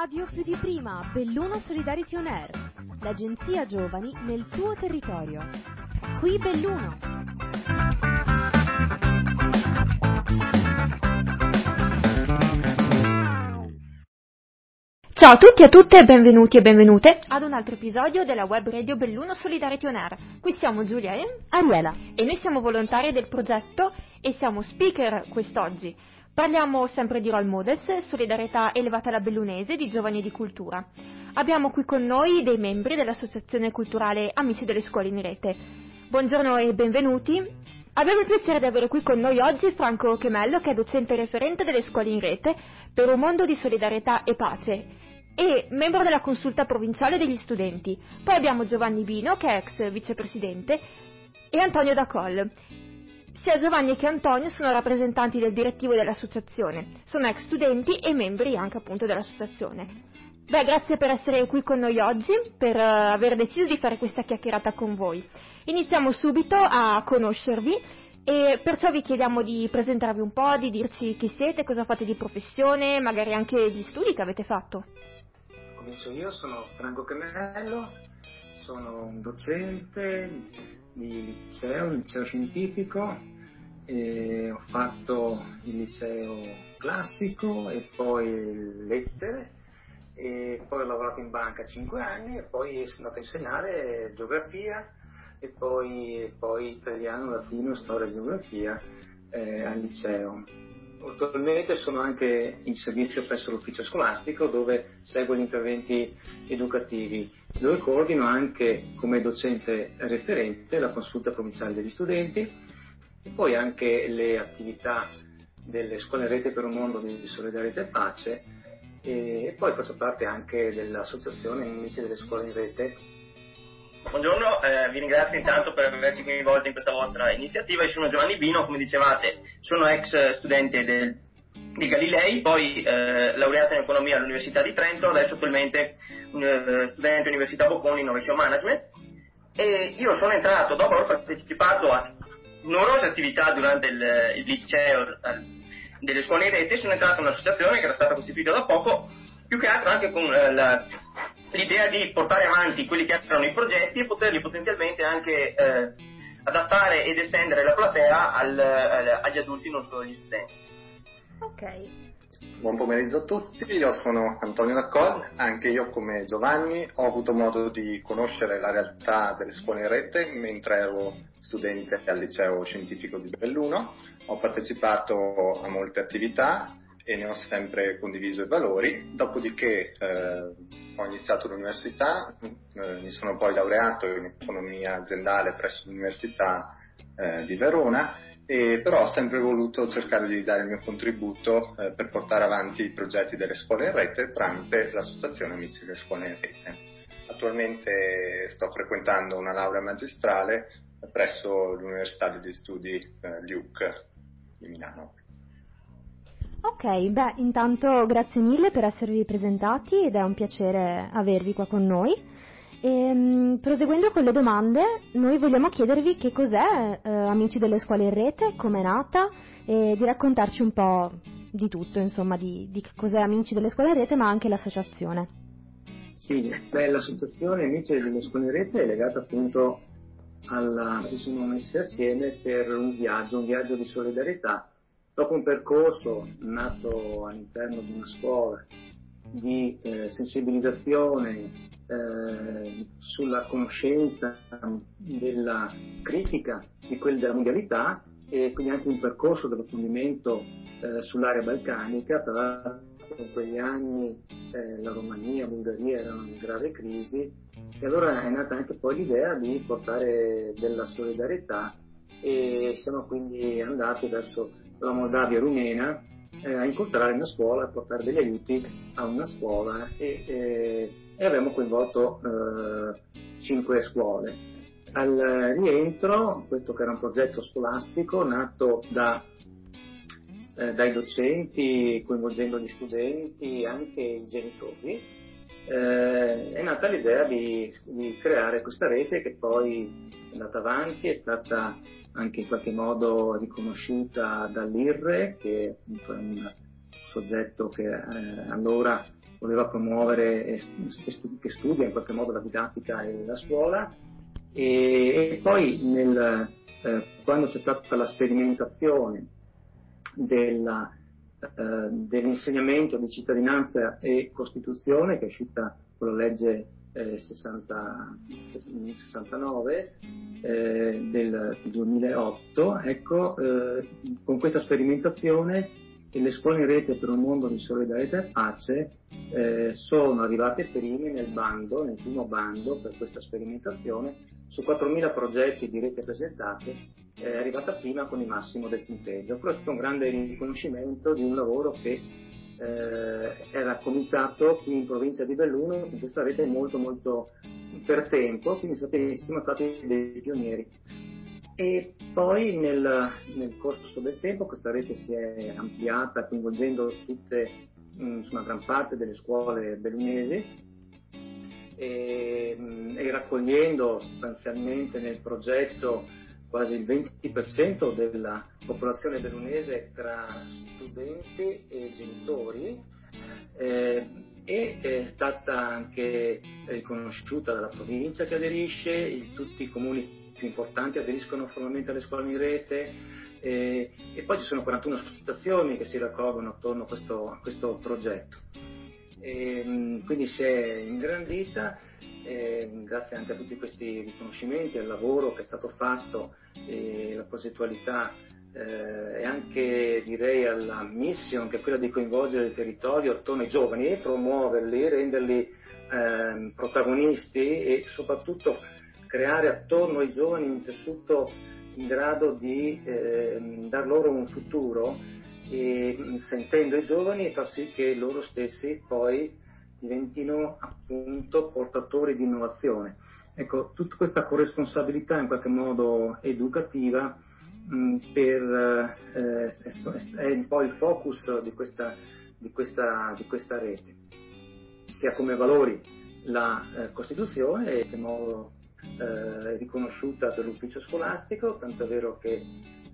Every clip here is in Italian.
radio più di prima, Belluno Solidarity On Air, l'agenzia giovani nel tuo territorio. Qui Belluno. Ciao a tutti e a tutte e benvenuti e benvenute ad un altro episodio della web radio Belluno Solidarity On Air. Qui siamo Giulia e Ariela. e noi siamo volontari del progetto e siamo speaker quest'oggi. Parliamo sempre di role models, solidarietà elevata alla bellunese di giovani di cultura. Abbiamo qui con noi dei membri dell'associazione culturale Amici delle scuole in rete. Buongiorno e benvenuti. Abbiamo il piacere di avere qui con noi oggi Franco Chemello, che è docente referente delle scuole in rete per un mondo di solidarietà e pace e membro della consulta provinciale degli studenti. Poi abbiamo Giovanni Bino, che è ex vicepresidente, e Antonio Dacol. Sia Giovanni che Antonio sono rappresentanti del direttivo dell'associazione, sono ex studenti e membri anche appunto dell'associazione. Beh, grazie per essere qui con noi oggi, per eh, aver deciso di fare questa chiacchierata con voi. Iniziamo subito a conoscervi e perciò vi chiediamo di presentarvi un po', di dirci chi siete, cosa fate di professione, magari anche gli studi che avete fatto. Comincio io, sono Franco Camello, sono un docente di liceo, un liceo scientifico, e ho fatto il liceo classico e poi lettere. E poi ho lavorato in banca 5 anni e poi sono andato a insegnare geografia. E poi, e poi italiano, latino, storia e geografia eh, al liceo. Attualmente sono anche in servizio presso l'ufficio scolastico dove seguo gli interventi educativi, dove coordino anche come docente referente la consulta provinciale degli studenti e poi anche le attività delle scuole in rete per un mondo di solidarietà e pace e poi faccio parte anche dell'associazione Amici delle scuole in rete Buongiorno, eh, vi ringrazio intanto per averci coinvolto in questa vostra iniziativa. Io sono Giovanni Bino, come dicevate, sono ex studente del, di Galilei, poi eh, laureato in economia all'Università di Trento, adesso attualmente eh, studente all'Università Bocconi in Innovation Management. E io sono entrato, dopo aver partecipato a numerose attività durante il, il liceo delle scuole in rete, sono entrato in un'associazione che era stata costituita da poco, più che altro anche con eh, la l'idea di portare avanti quelli che erano i progetti e poterli potenzialmente anche eh, adattare ed estendere la platea al, al, agli adulti, non solo agli studenti. Ok. Buon pomeriggio a tutti, io sono Antonio Daccol, anche io come Giovanni ho avuto modo di conoscere la realtà delle scuole in rete mentre ero studente al liceo scientifico di Belluno, ho partecipato a molte attività e ne ho sempre condiviso i valori, dopodiché eh, ho iniziato l'università, eh, mi sono poi laureato in economia aziendale presso l'Università eh, di Verona, e però ho sempre voluto cercare di dare il mio contributo eh, per portare avanti i progetti delle scuole in rete tramite l'associazione Amici delle scuole in rete. Attualmente sto frequentando una laurea magistrale presso l'Università degli Studi eh, LIUC di Milano. Ok, beh, intanto grazie mille per esservi presentati ed è un piacere avervi qua con noi. E, mh, proseguendo con le domande, noi vogliamo chiedervi che cos'è eh, Amici delle scuole in rete, come è nata e di raccontarci un po' di tutto, insomma, di, di cos'è Amici delle scuole in rete, ma anche l'associazione. Sì, beh, l'associazione Amici delle scuole in rete è legata appunto alla... ci siamo messi assieme per un viaggio, un viaggio di solidarietà Dopo un percorso nato all'interno di una scuola di eh, sensibilizzazione eh, sulla conoscenza della critica di quelli della mondialità e quindi anche un percorso dell'approfondimento eh, sull'area balcanica, tra l'altro in quegli anni eh, la Romania, la Bulgaria erano in grave crisi e allora è nata anche poi l'idea di portare della solidarietà e siamo quindi andati verso la Moldavia rumena eh, a incontrare una scuola, a portare degli aiuti a una scuola e, eh, e abbiamo coinvolto eh, cinque scuole. Al rientro, questo che era un progetto scolastico nato da, eh, dai docenti, coinvolgendo gli studenti, anche i genitori, eh, è nata l'idea di, di creare questa rete che poi è andata avanti, è stata anche in qualche modo riconosciuta dall'IRRE, che è un soggetto che eh, allora voleva promuovere, che studia in qualche modo la didattica e la scuola. E, e poi nel, eh, quando c'è stata la sperimentazione della, eh, dell'insegnamento di cittadinanza e Costituzione, che è uscita con la legge eh, 60, 69 eh, del 2008, ecco, eh, con questa sperimentazione le scuole in rete per un mondo di solidarietà e pace eh, sono arrivate prime nel bando, nel primo bando per questa sperimentazione, su 4.000 progetti di rete presentati è arrivata prima con il massimo del punteggio. Questo è un grande riconoscimento di un lavoro che eh, era cominciato qui in provincia di Belluno con questa rete molto molto per tempo, quindi siamo stati dei pionieri. E poi nel, nel, corso del tempo questa rete si è ampliata coinvolgendo tutte, insomma, gran parte delle scuole bellunesi e, e raccogliendo sostanzialmente nel progetto quasi il 20% della popolazione bellunese tra studenti e genitori eh, e è stata anche riconosciuta dalla provincia che aderisce, il, tutti i comuni più importanti aderiscono formalmente alle scuole in rete eh, e poi ci sono 41 associazioni che si raccolgono attorno a questo, a questo progetto. E, quindi si è ingrandita eh, grazie anche a tutti questi riconoscimenti, al lavoro che è stato fatto, e la progettualità eh, e anche direi alla mission che è quella di coinvolgere il territorio attorno ai giovani e promuoverli, renderli eh, protagonisti e soprattutto creare attorno ai giovani un tessuto in grado di eh, dar loro un futuro e sentendo i giovani far sì che loro stessi poi diventino appunto portatori di innovazione. Ecco, tutta questa corresponsabilità in qualche modo educativa mh, per, eh, è un po' il focus di questa, di questa, di questa rete, che ha come valori la eh, Costituzione e che modo eh, riconosciuta per l'ufficio scolastico, tanto è vero che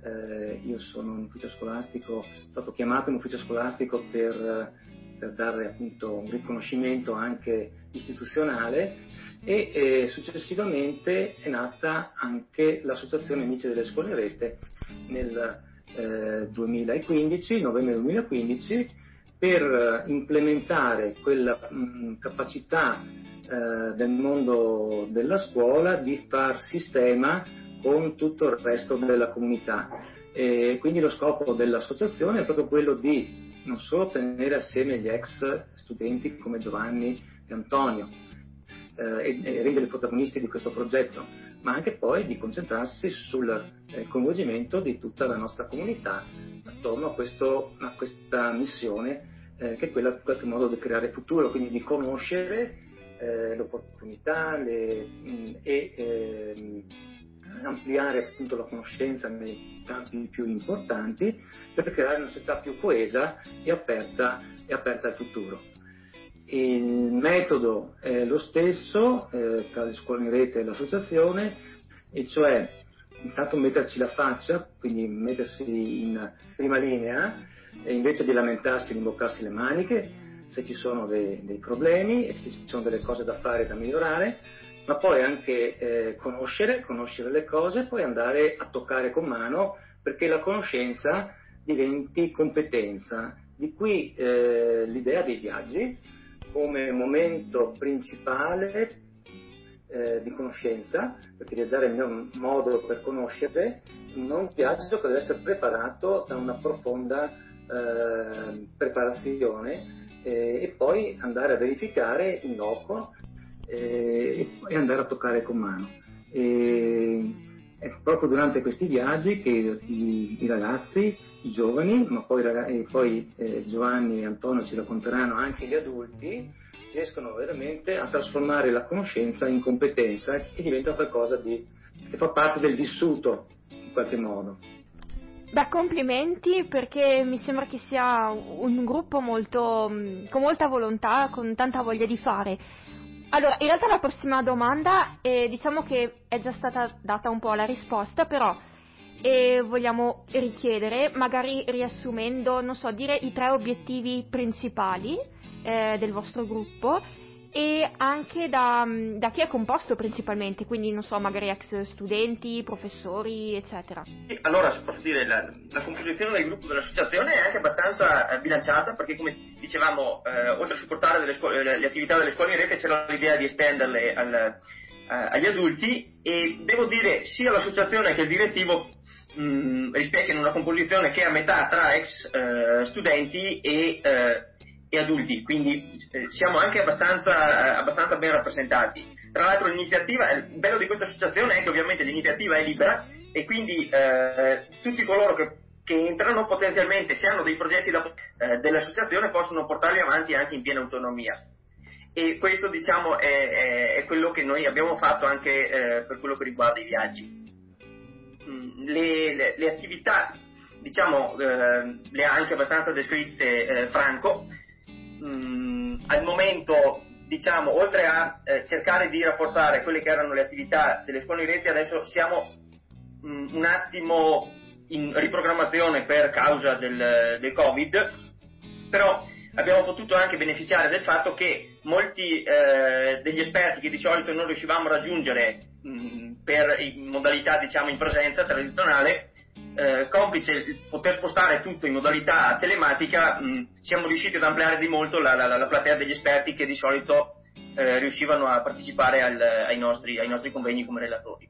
eh, io sono un ufficio scolastico, stato chiamato in ufficio scolastico per per dare appunto un riconoscimento anche istituzionale e eh, successivamente è nata anche l'associazione Amici delle Scuole Rete nel eh, 2015, novembre 2015, per implementare quella mh, capacità eh, del mondo della scuola di far sistema con tutto il resto della comunità. E quindi lo scopo dell'associazione è proprio quello di non solo tenere assieme gli ex studenti come Giovanni e Antonio eh, e, e renderli protagonisti di questo progetto, ma anche poi di concentrarsi sul eh, coinvolgimento di tutta la nostra comunità attorno a, questo, a questa missione eh, che è quella in qualche modo di creare futuro, quindi di conoscere eh, le opportunità le, mh, e ehm, ampliare appunto la conoscenza nei campi più importanti per creare una società più coesa e aperta, e aperta al futuro. Il metodo è lo stesso eh, tra le scuole in rete e l'associazione, e cioè intanto metterci la faccia, quindi mettersi in prima linea, e invece di lamentarsi, di imboccarsi le maniche, se ci sono dei, dei problemi e se ci sono delle cose da fare e da migliorare, ma poi anche eh, conoscere, conoscere le cose, poi andare a toccare con mano perché la conoscenza diventi competenza. Di qui eh, l'idea dei viaggi come momento principale eh, di conoscenza, perché viaggiare è il mio modo per conoscere, un viaggio che deve essere preparato da una profonda eh, preparazione eh, e poi andare a verificare in loco eh, e andare a toccare con mano. E, è proprio durante questi viaggi che i, i ragazzi, i giovani, ma poi, e poi eh, Giovanni e Antonio ci racconteranno anche gli adulti, riescono veramente a trasformare la conoscenza in competenza e diventa qualcosa di, che fa parte del vissuto in qualche modo. Beh, complimenti perché mi sembra che sia un gruppo molto, con molta volontà, con tanta voglia di fare. Allora, in realtà la prossima domanda, eh, diciamo che è già stata data un po' la risposta, però eh, vogliamo richiedere, magari riassumendo, non so, dire i tre obiettivi principali eh, del vostro gruppo e anche da, da, chi è composto principalmente, quindi non so, magari ex studenti, professori, eccetera. Allora, posso dire, la, la composizione del gruppo dell'associazione è anche abbastanza eh, bilanciata perché come dicevamo, eh, oltre a supportare scuole, le, le, attività delle scuole in rete c'era l'idea di estenderle al, eh, agli adulti e devo dire sia l'associazione che il direttivo mh, mm, rispecchiano una composizione che è a metà tra ex eh, studenti e, eh, e, adulti, quindi eh, siamo anche abbastanza, abbastanza, ben rappresentati. Tra l'altro l'iniziativa, il bello di questa associazione è che ovviamente l'iniziativa è libera e quindi eh, tutti coloro che, che, entrano potenzialmente, se hanno dei progetti da, eh, dell'associazione, possono portarli avanti anche in piena autonomia. E questo diciamo è, è, è quello che noi abbiamo fatto anche eh, per quello che riguarda i viaggi le, le, le attività, diciamo, eh, le ha anche abbastanza descritte eh, Franco, mm, al momento, diciamo, oltre a eh, cercare di rafforzare quelle che erano le attività delle scuole in rete, adesso siamo mm, un attimo in riprogrammazione per causa del, del Covid, però abbiamo potuto anche beneficiare del fatto che molti eh, degli esperti che di solito non riuscivamo a raggiungere mh, mm, per modalità diciamo in presenza tradizionale, eh, complice poter spostare tutto in modalità telematica, mh, siamo riusciti ad ampliare di molto la, la, la platea degli esperti che di solito eh, riuscivano a partecipare al, ai, nostri, ai nostri convegni come relatori.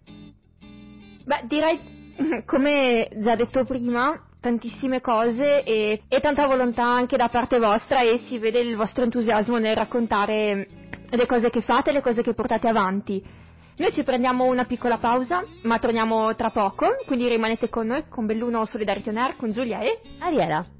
Beh, direi, come già detto prima, tantissime cose e, e, tanta volontà anche da parte vostra e si vede il vostro entusiasmo nel raccontare le cose che fate, le cose che portate avanti. Noi ci prendiamo una piccola pausa, ma torniamo tra poco, quindi rimanete con noi con Belluno Solidarity On Air con Giulia e Ariela.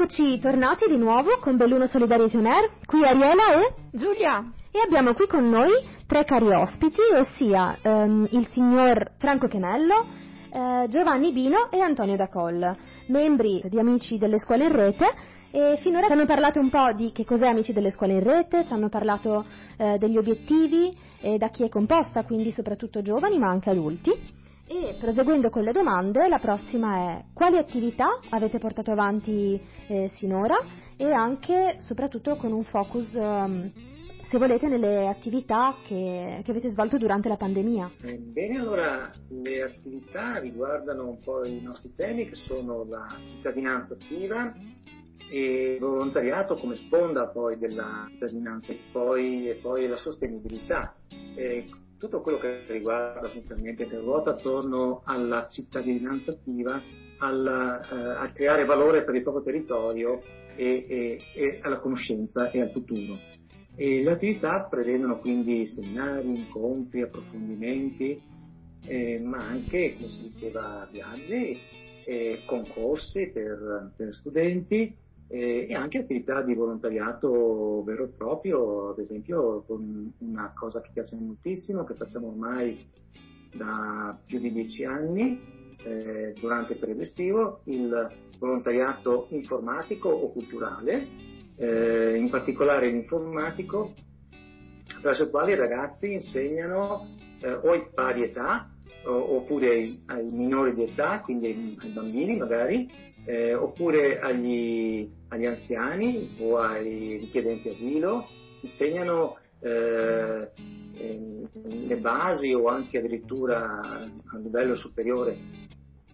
Eccoci tornati di nuovo con Belluno Solidarity On Air, qui Ariela e Giulia. E abbiamo qui con noi tre cari ospiti, ossia ehm, il signor Franco Chenello, eh, Giovanni Bino e Antonio Dacol, membri di Amici delle Scuole in Rete e finora ci hanno parlato un po' di che cos'è Amici delle Scuole in Rete, ci hanno parlato eh, degli obiettivi e da chi è composta, quindi soprattutto giovani ma anche adulti. E proseguendo con le domande, la prossima è quali attività avete portato avanti eh, sinora e anche, soprattutto, con un focus, um, se volete, nelle attività che, che, avete svolto durante la pandemia. Eh, bene, allora le attività riguardano un po' i nostri temi che sono la cittadinanza attiva e il volontariato come sponda poi della cittadinanza e poi, e poi la sostenibilità. E tutto quello che riguarda essenzialmente che ruota attorno alla cittadinanza attiva, alla, eh, a creare valore per il proprio territorio e, e, e, alla conoscenza e al futuro. E le attività prevedono quindi seminari, incontri, approfondimenti, eh, ma anche, come si diceva, viaggi, eh, concorsi per, per studenti, eh, e anche attività di volontariato vero e proprio, ad esempio con una cosa che piace moltissimo, che facciamo ormai da più di dieci anni eh, durante il periodo estivo, il volontariato informatico o culturale, eh, in particolare l'informatico, attraverso il quale i ragazzi insegnano eh, o in pari età oppure ai, minori di età, quindi ai bambini magari, eh, oppure agli, agli, anziani o ai richiedenti asilo, insegnano eh, le basi o anche addirittura a livello superiore,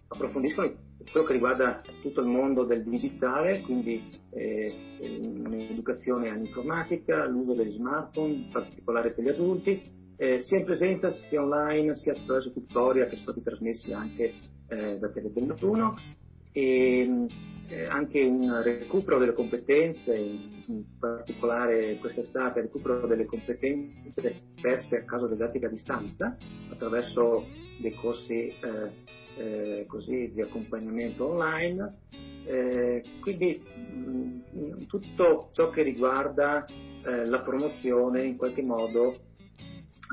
approfondiscono quello che riguarda tutto il mondo del digitale, quindi eh, l'educazione all'informatica, l'uso degli smartphone, in particolare per gli adulti, eh, sia in presenza sia online, sia attraverso tutorial che sono stati trasmessi anche eh, da Tele21 e eh, anche un recupero delle competenze, in particolare quest'estate recupero delle competenze perse a causa della didattica a distanza attraverso dei corsi eh, eh, così, di accompagnamento online. Eh, quindi mh, tutto ciò che riguarda eh, la promozione in qualche modo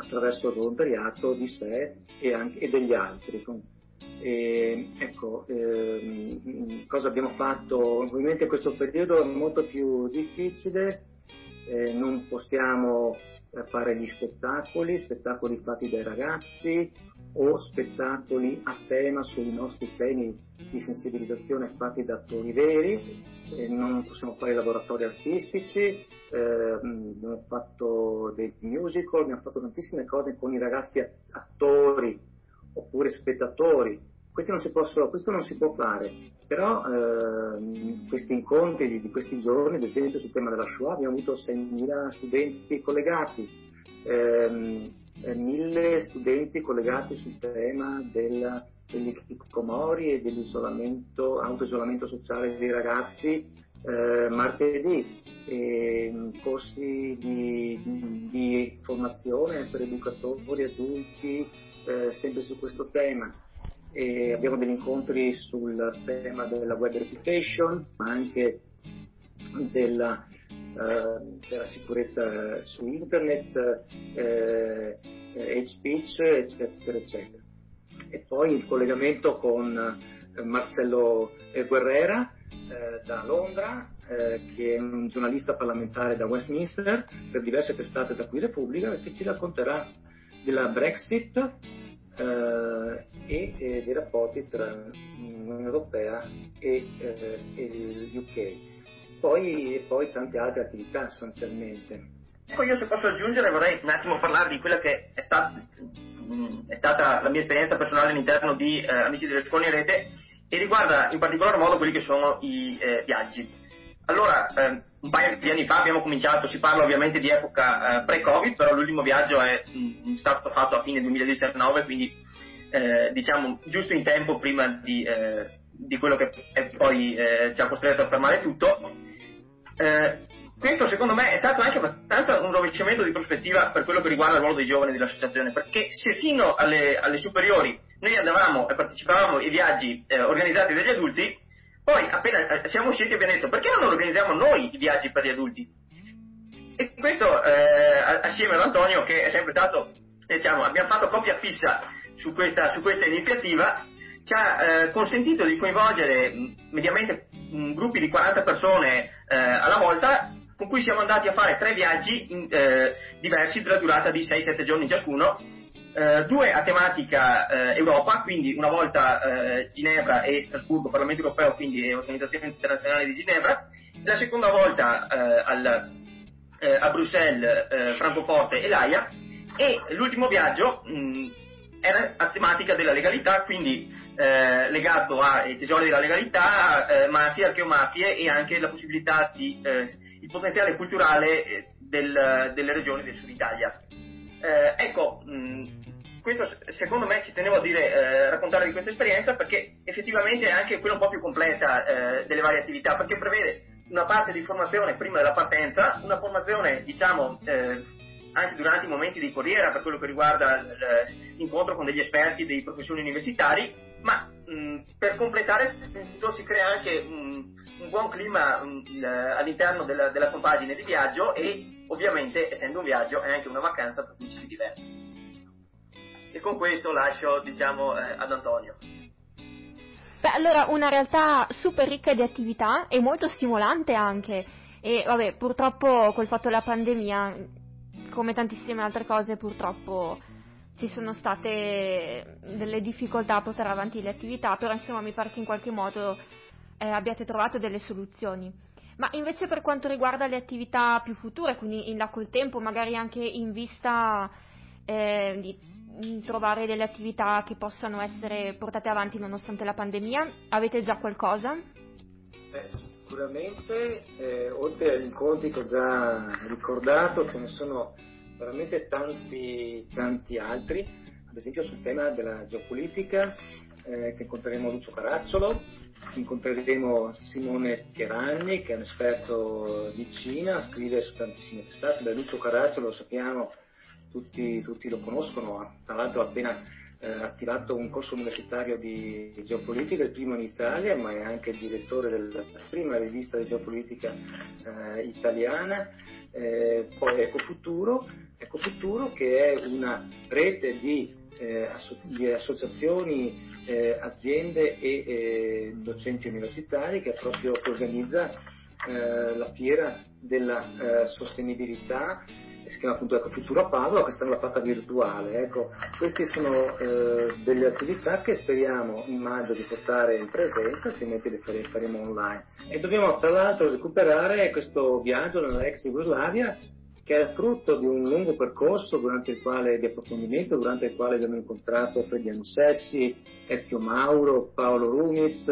attraverso il volontariato di sé e, anche, e degli altri. E, ecco, ehm, cosa abbiamo fatto? Ovviamente questo periodo è molto più difficile, eh, non possiamo eh, fare gli spettacoli, spettacoli fatti dai ragazzi o spettacoli a tema sui nostri temi di sensibilizzazione fatti da attori veri, eh, non possiamo fare laboratori artistici, eh, abbiamo fatto dei musical, abbiamo fatto tantissime cose con i ragazzi attori oppure spettatori questo non, possono, questo non si può fare, però eh, questi incontri di, di, questi giorni, ad esempio sul tema della Shoah, abbiamo avuto 6.000 studenti collegati, ehm, 1.000 studenti collegati sul tema della, degli Comori e dell'isolamento, autoisolamento sociale dei ragazzi eh, martedì, e, corsi di, di, di, formazione per educatori adulti eh, sempre su questo tema e abbiamo degli incontri sul tema della web reputation, ma anche della, eh, della sicurezza su internet, eh, hate speech, eccetera, eccetera. E poi il collegamento con eh, Marcello Guerrera eh, da Londra, eh, che è un giornalista parlamentare da Westminster per diverse testate da qui Repubblica, che ci racconterà della Brexit eh, e eh, dei rapporti tra l'Unione Europea e, eh, e il UK. Poi, poi tante altre attività sostanzialmente. Ecco, io se posso aggiungere vorrei un attimo parlare di quella che è, stat- mh, è stata la mia esperienza personale all'interno di eh, Amici Scuole in Rete e riguarda in particolar modo quelli che sono i eh, viaggi. Allora, eh, un paio di anni fa abbiamo cominciato, si parla ovviamente di epoca eh, pre-Covid, però l'ultimo viaggio è mh, stato fatto a fine 2019, quindi eh, diciamo giusto in tempo prima di, eh, di quello che poi eh, ci ha costretto a fermare tutto. Eh, questo secondo me è stato anche abbastanza un rovesciamento di prospettiva per quello che riguarda il ruolo dei giovani dell'associazione, perché se fino alle, alle superiori noi andavamo e partecipavamo ai viaggi eh, organizzati dagli adulti, poi appena eh, siamo usciti abbiamo detto perché non organizziamo noi i viaggi per gli adulti? E questo eh, assieme ad Antonio che è sempre stato, diciamo, abbiamo fatto coppia fissa su questa, su questa iniziativa, ci ha eh, consentito di coinvolgere mediamente mh, gruppi di 40 persone eh, alla volta con cui siamo andati a fare tre viaggi in, eh, diversi della durata di 6-7 giorni ciascuno eh, due a tematica eh, Europa, quindi una volta eh, Ginevra e Strasburgo, Parlamento europeo, quindi Organizzazione internazionale di Ginevra, la seconda volta eh, al, eh, a Bruxelles, eh, Francoforte e L'Aia, e l'ultimo viaggio mh, era a tematica della legalità, quindi legato ai tesori della legalità, mafie, archeomafie e anche la possibilità di il potenziale culturale del, delle regioni del sud Italia. Ecco, mh, questo secondo me ci tenevo a dire, eh, raccontare di questa esperienza perché effettivamente è anche quella un po' più completa eh, delle varie attività, perché prevede una parte di formazione prima della partenza, una formazione diciamo eh, anche durante i momenti di corriera per quello che riguarda l'incontro con degli esperti dei professori universitari, ma mh, per completare tutto si crea anche un, un buon clima mh, all'interno della, della compagine di viaggio e ovviamente essendo un viaggio è anche una vacanza per cui ci si diverte e con questo lascio diciamo eh, ad Antonio. Beh, allora una realtà super ricca di attività e molto stimolante anche. E vabbè, purtroppo col fatto della pandemia, come tantissime altre cose, purtroppo ci sono state delle difficoltà a portare avanti le attività, però insomma mi pare che in qualche modo eh, abbiate trovato delle soluzioni. Ma invece per quanto riguarda le attività più future, quindi in là col tempo, magari anche in vista eh, di trovare delle attività che possano essere portate avanti nonostante la pandemia? Avete già qualcosa? Beh, sicuramente, eh, oltre agli incontri che ho già ricordato, ce ne sono veramente tanti, tanti altri, ad esempio sul tema della geopolitica, eh, che incontreremo Lucio Caracciolo, incontreremo Simone Pieranni, che è un esperto di Cina, scrive su tantissime testate, da Lucio Caracciolo lo sappiamo tutti, tutti lo conoscono, tra l'altro ha appena eh, attivato un corso universitario di geopolitica, il primo in Italia, ma è anche il direttore della prima rivista di geopolitica eh, italiana, eh, poi Ecofuturo, Ecofuturo che è una rete di, eh, di associazioni, eh, aziende e eh, docenti universitari che proprio organizza la fiera della sostenibilità si chiama appunto Ecofuturo a Padova, quest'anno l'ha fatta virtuale. Ecco, queste sono eh, delle attività che speriamo in maggio di portare in presenza, altrimenti le faremo online. E dobbiamo tra l'altro recuperare questo viaggio nella ex Jugoslavia che è frutto di un lungo percorso durante il quale, di approfondimento durante il quale abbiamo incontrato Frediano Sessi, Ezio Mauro, Paolo Rumiz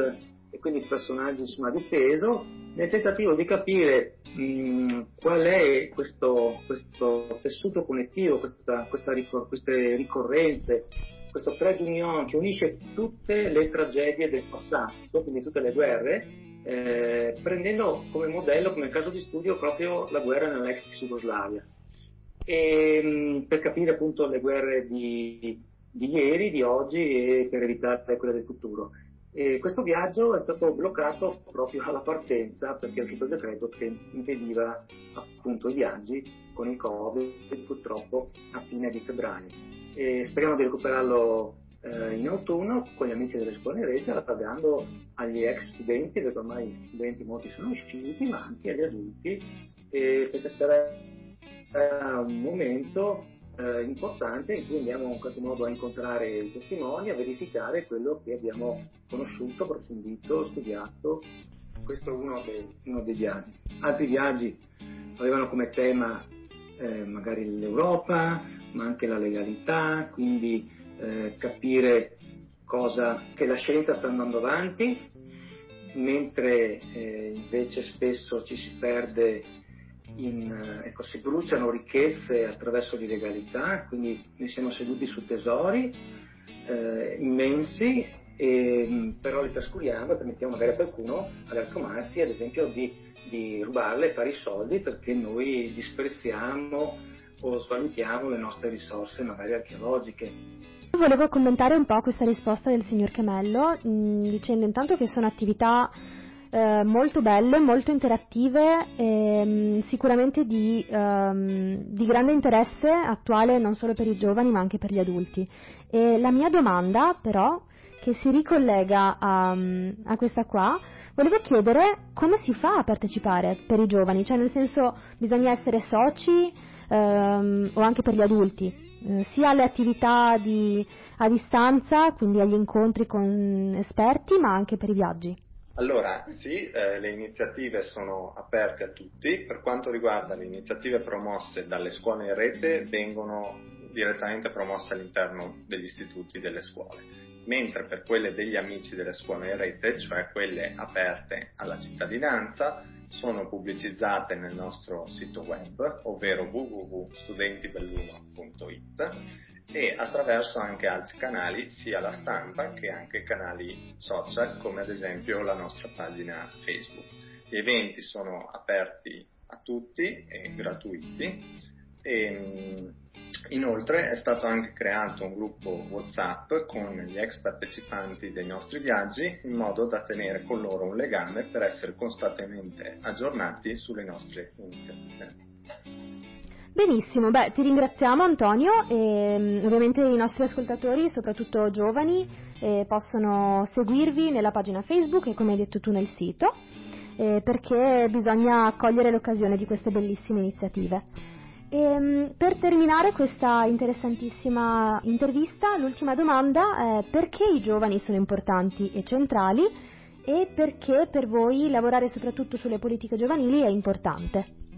e quindi personaggi insomma, di peso nel tentativo di capire mh, qual è questo, questo, tessuto connettivo, questa, questa ricor- queste ricorrenze, questo trade union che unisce tutte le tragedie del passato, quindi tutte le guerre, eh, prendendo come modello, come caso di studio, proprio la guerra nell'ex Jugoslavia. E, mh, per capire appunto le guerre di, di ieri, di oggi e per evitare quelle del futuro. E questo viaggio è stato bloccato proprio alla partenza perché è uscito il decreto che impediva appunto i viaggi con il Covid purtroppo a fine di febbraio. E speriamo di recuperarlo eh, in autunno con gli amici delle scuole in rete, allargando agli ex studenti, perché ormai gli studenti molti sono usciti, ma anche agli adulti, perché sarà un momento eh, importante in cui andiamo in qualche modo a incontrare i testimoni, a verificare quello che abbiamo conosciuto, approfondito, studiato. Questo è uno dei, uno dei viaggi. Altri viaggi avevano come tema eh, magari l'Europa, ma anche la legalità, quindi eh, capire cosa, che la scienza sta andando avanti, mentre eh, invece spesso ci si perde in, eh, ecco, si bruciano ricchezze attraverso l'illegalità, quindi noi siamo seduti su tesori eh, immensi, e, mm, però li trascuriamo e permettiamo magari a qualcuno, ad Arcomarsi, ad esempio, di, di rubarle e fare i soldi perché noi disprezziamo o svalutiamo le nostre risorse magari archeologiche. Volevo commentare un po' questa risposta del signor Camello, mh, mm, dicendo intanto che sono attività eh, molto belle, molto interattive e mm, sicuramente di, um, di, grande interesse attuale non solo per i giovani ma anche per gli adulti. E la mia domanda però, che si ricollega a, a questa qua, volevo chiedere come si fa a partecipare per i giovani, cioè nel senso bisogna essere soci um, o anche per gli adulti, eh, sia alle attività di, a distanza, quindi agli incontri con esperti, ma anche per i viaggi. Allora, sì, eh, le iniziative sono aperte a tutti. Per quanto riguarda le iniziative promosse dalle scuole in rete, vengono direttamente promosse all'interno degli istituti delle scuole, mentre per quelle degli amici delle scuole in rete, cioè quelle aperte alla cittadinanza, sono pubblicizzate nel nostro sito web, ovvero www.studentibelluno.it e attraverso anche altri canali, sia la stampa che anche canali social, come ad esempio la nostra pagina Facebook. Gli eventi sono aperti a tutti e gratuiti e mm, inoltre è stato anche creato un gruppo WhatsApp con gli ex partecipanti dei nostri viaggi in modo da tenere con loro un legame per essere costantemente aggiornati sulle nostre iniziative. Benissimo, beh, ti ringraziamo Antonio e mm, ovviamente i nostri ascoltatori, soprattutto giovani, eh, possono seguirvi nella pagina Facebook e come hai detto tu nel sito, eh, perché bisogna cogliere l'occasione di queste bellissime iniziative. E, mm, per terminare questa interessantissima intervista, l'ultima domanda è perché i giovani sono importanti e centrali e perché per voi lavorare soprattutto sulle politiche giovanili è importante?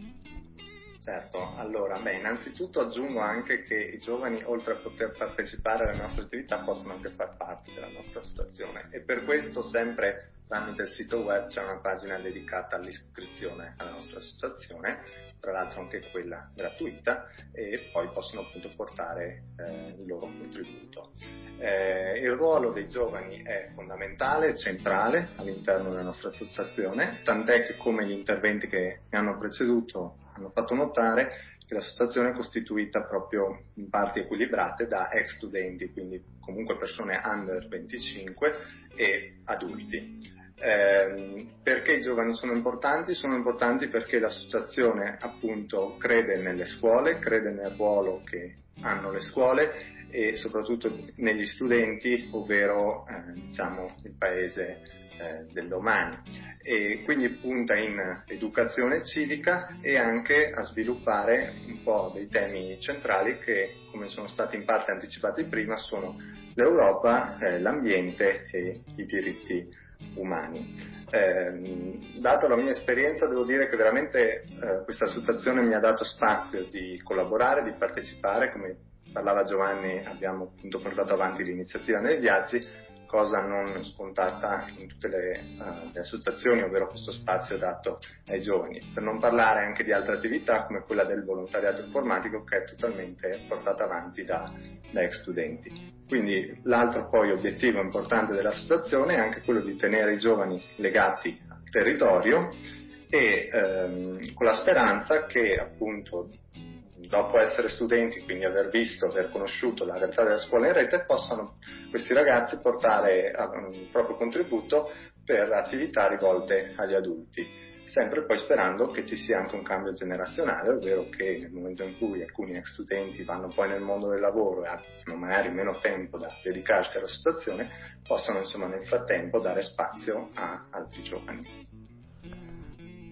Certo, allora, beh, innanzitutto aggiungo anche che i giovani, oltre a poter partecipare alle nostre attività, possono anche far parte della nostra associazione e per questo sempre tramite il sito web c'è una pagina dedicata all'iscrizione alla nostra associazione, tra l'altro anche quella gratuita, e poi possono appunto portare eh, il loro contributo. Eh, il ruolo dei giovani è fondamentale, centrale all'interno della nostra associazione, tant'è che come gli interventi che mi hanno preceduto hanno fatto notare, che l'associazione è costituita proprio in parti equilibrate da ex studenti, quindi comunque persone under 25 e adulti. Eh, perché i giovani sono importanti? Sono importanti perché l'associazione appunto crede nelle scuole, crede nel ruolo che hanno le scuole e soprattutto negli studenti, ovvero eh, diciamo, il paese eh, del domani. E quindi punta in educazione civica e anche a sviluppare un po' dei temi centrali che, come sono stati in parte anticipati prima, sono l'Europa, eh, l'ambiente e i diritti umani. Eh, dato la mia esperienza devo dire che veramente eh, questa associazione mi ha dato spazio di collaborare, di partecipare, come parlava Giovanni, abbiamo appunto portato avanti l'iniziativa nei viaggi, cosa non scontata in tutte le, uh, le, associazioni, ovvero questo spazio dato ai giovani. Per non parlare anche di altre attività come quella del volontariato informatico che è totalmente portata avanti da, da ex studenti. Quindi l'altro poi obiettivo importante dell'associazione è anche quello di tenere i giovani legati al territorio e ehm, con la speranza che appunto dopo essere studenti, quindi aver visto, aver conosciuto la realtà della scuola in rete, possano questi ragazzi portare un proprio contributo per attività rivolte agli adulti, sempre poi sperando che ci sia anche un cambio generazionale, ovvero che nel momento in cui alcuni ex studenti vanno poi nel mondo del lavoro e hanno magari meno tempo da dedicarsi alla situazione, possano insomma nel frattempo dare spazio a altri giovani.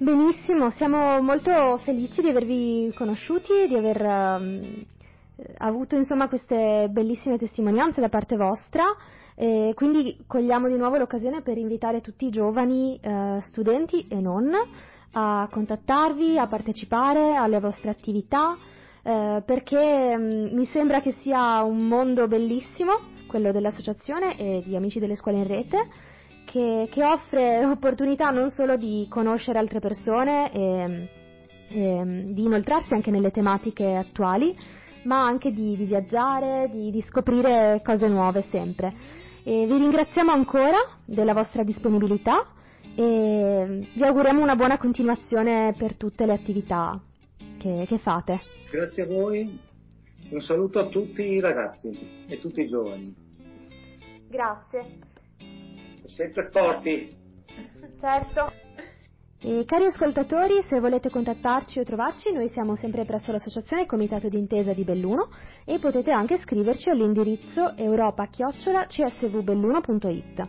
Benissimo, siamo molto felici di avervi conosciuti e di aver um, avuto insomma queste bellissime testimonianze da parte vostra. E quindi cogliamo di nuovo l'occasione per invitare tutti i giovani uh, studenti e non a contattarvi, a partecipare alle vostre attività, uh, perché um, mi sembra che sia un mondo bellissimo, quello dell'associazione e di Amici delle Scuole in Rete che, che, offre opportunità non solo di conoscere altre persone e, e di inoltrarsi anche nelle tematiche attuali, ma anche di, di viaggiare, di, di, scoprire cose nuove sempre. E vi ringraziamo ancora della vostra disponibilità e vi auguriamo una buona continuazione per tutte le attività che, che fate. Grazie a voi, un saluto a tutti i ragazzi e tutti i giovani. Grazie sempre forti. Certo. E cari ascoltatori, se volete contattarci o trovarci, noi siamo sempre presso l'associazione Comitato d'Intesa di Belluno e potete anche scriverci all'indirizzo europa-csvbelluno.it.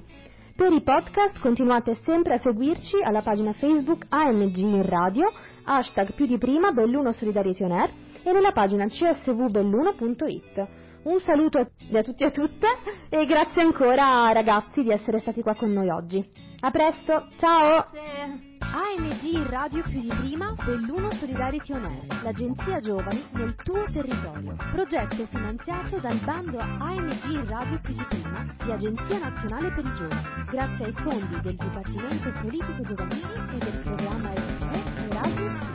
Per i podcast continuate sempre a seguirci alla pagina Facebook ANG in radio, hashtag più di prima Belluno Solidarity On Air e nella pagina csvbelluno.it. Un saluto a tutti e a tutte e grazie ancora ragazzi di essere stati qua con noi oggi. A presto, ciao! ANG Radio più di prima, Belluno Solidarity On Air, l'agenzia giovani nel tuo territorio. Progetto finanziato dal bando ANG Radio più di prima di Agenzia Nazionale per i Giovani, grazie ai fondi del Dipartimento Politico Giovanile e del programma Erasmus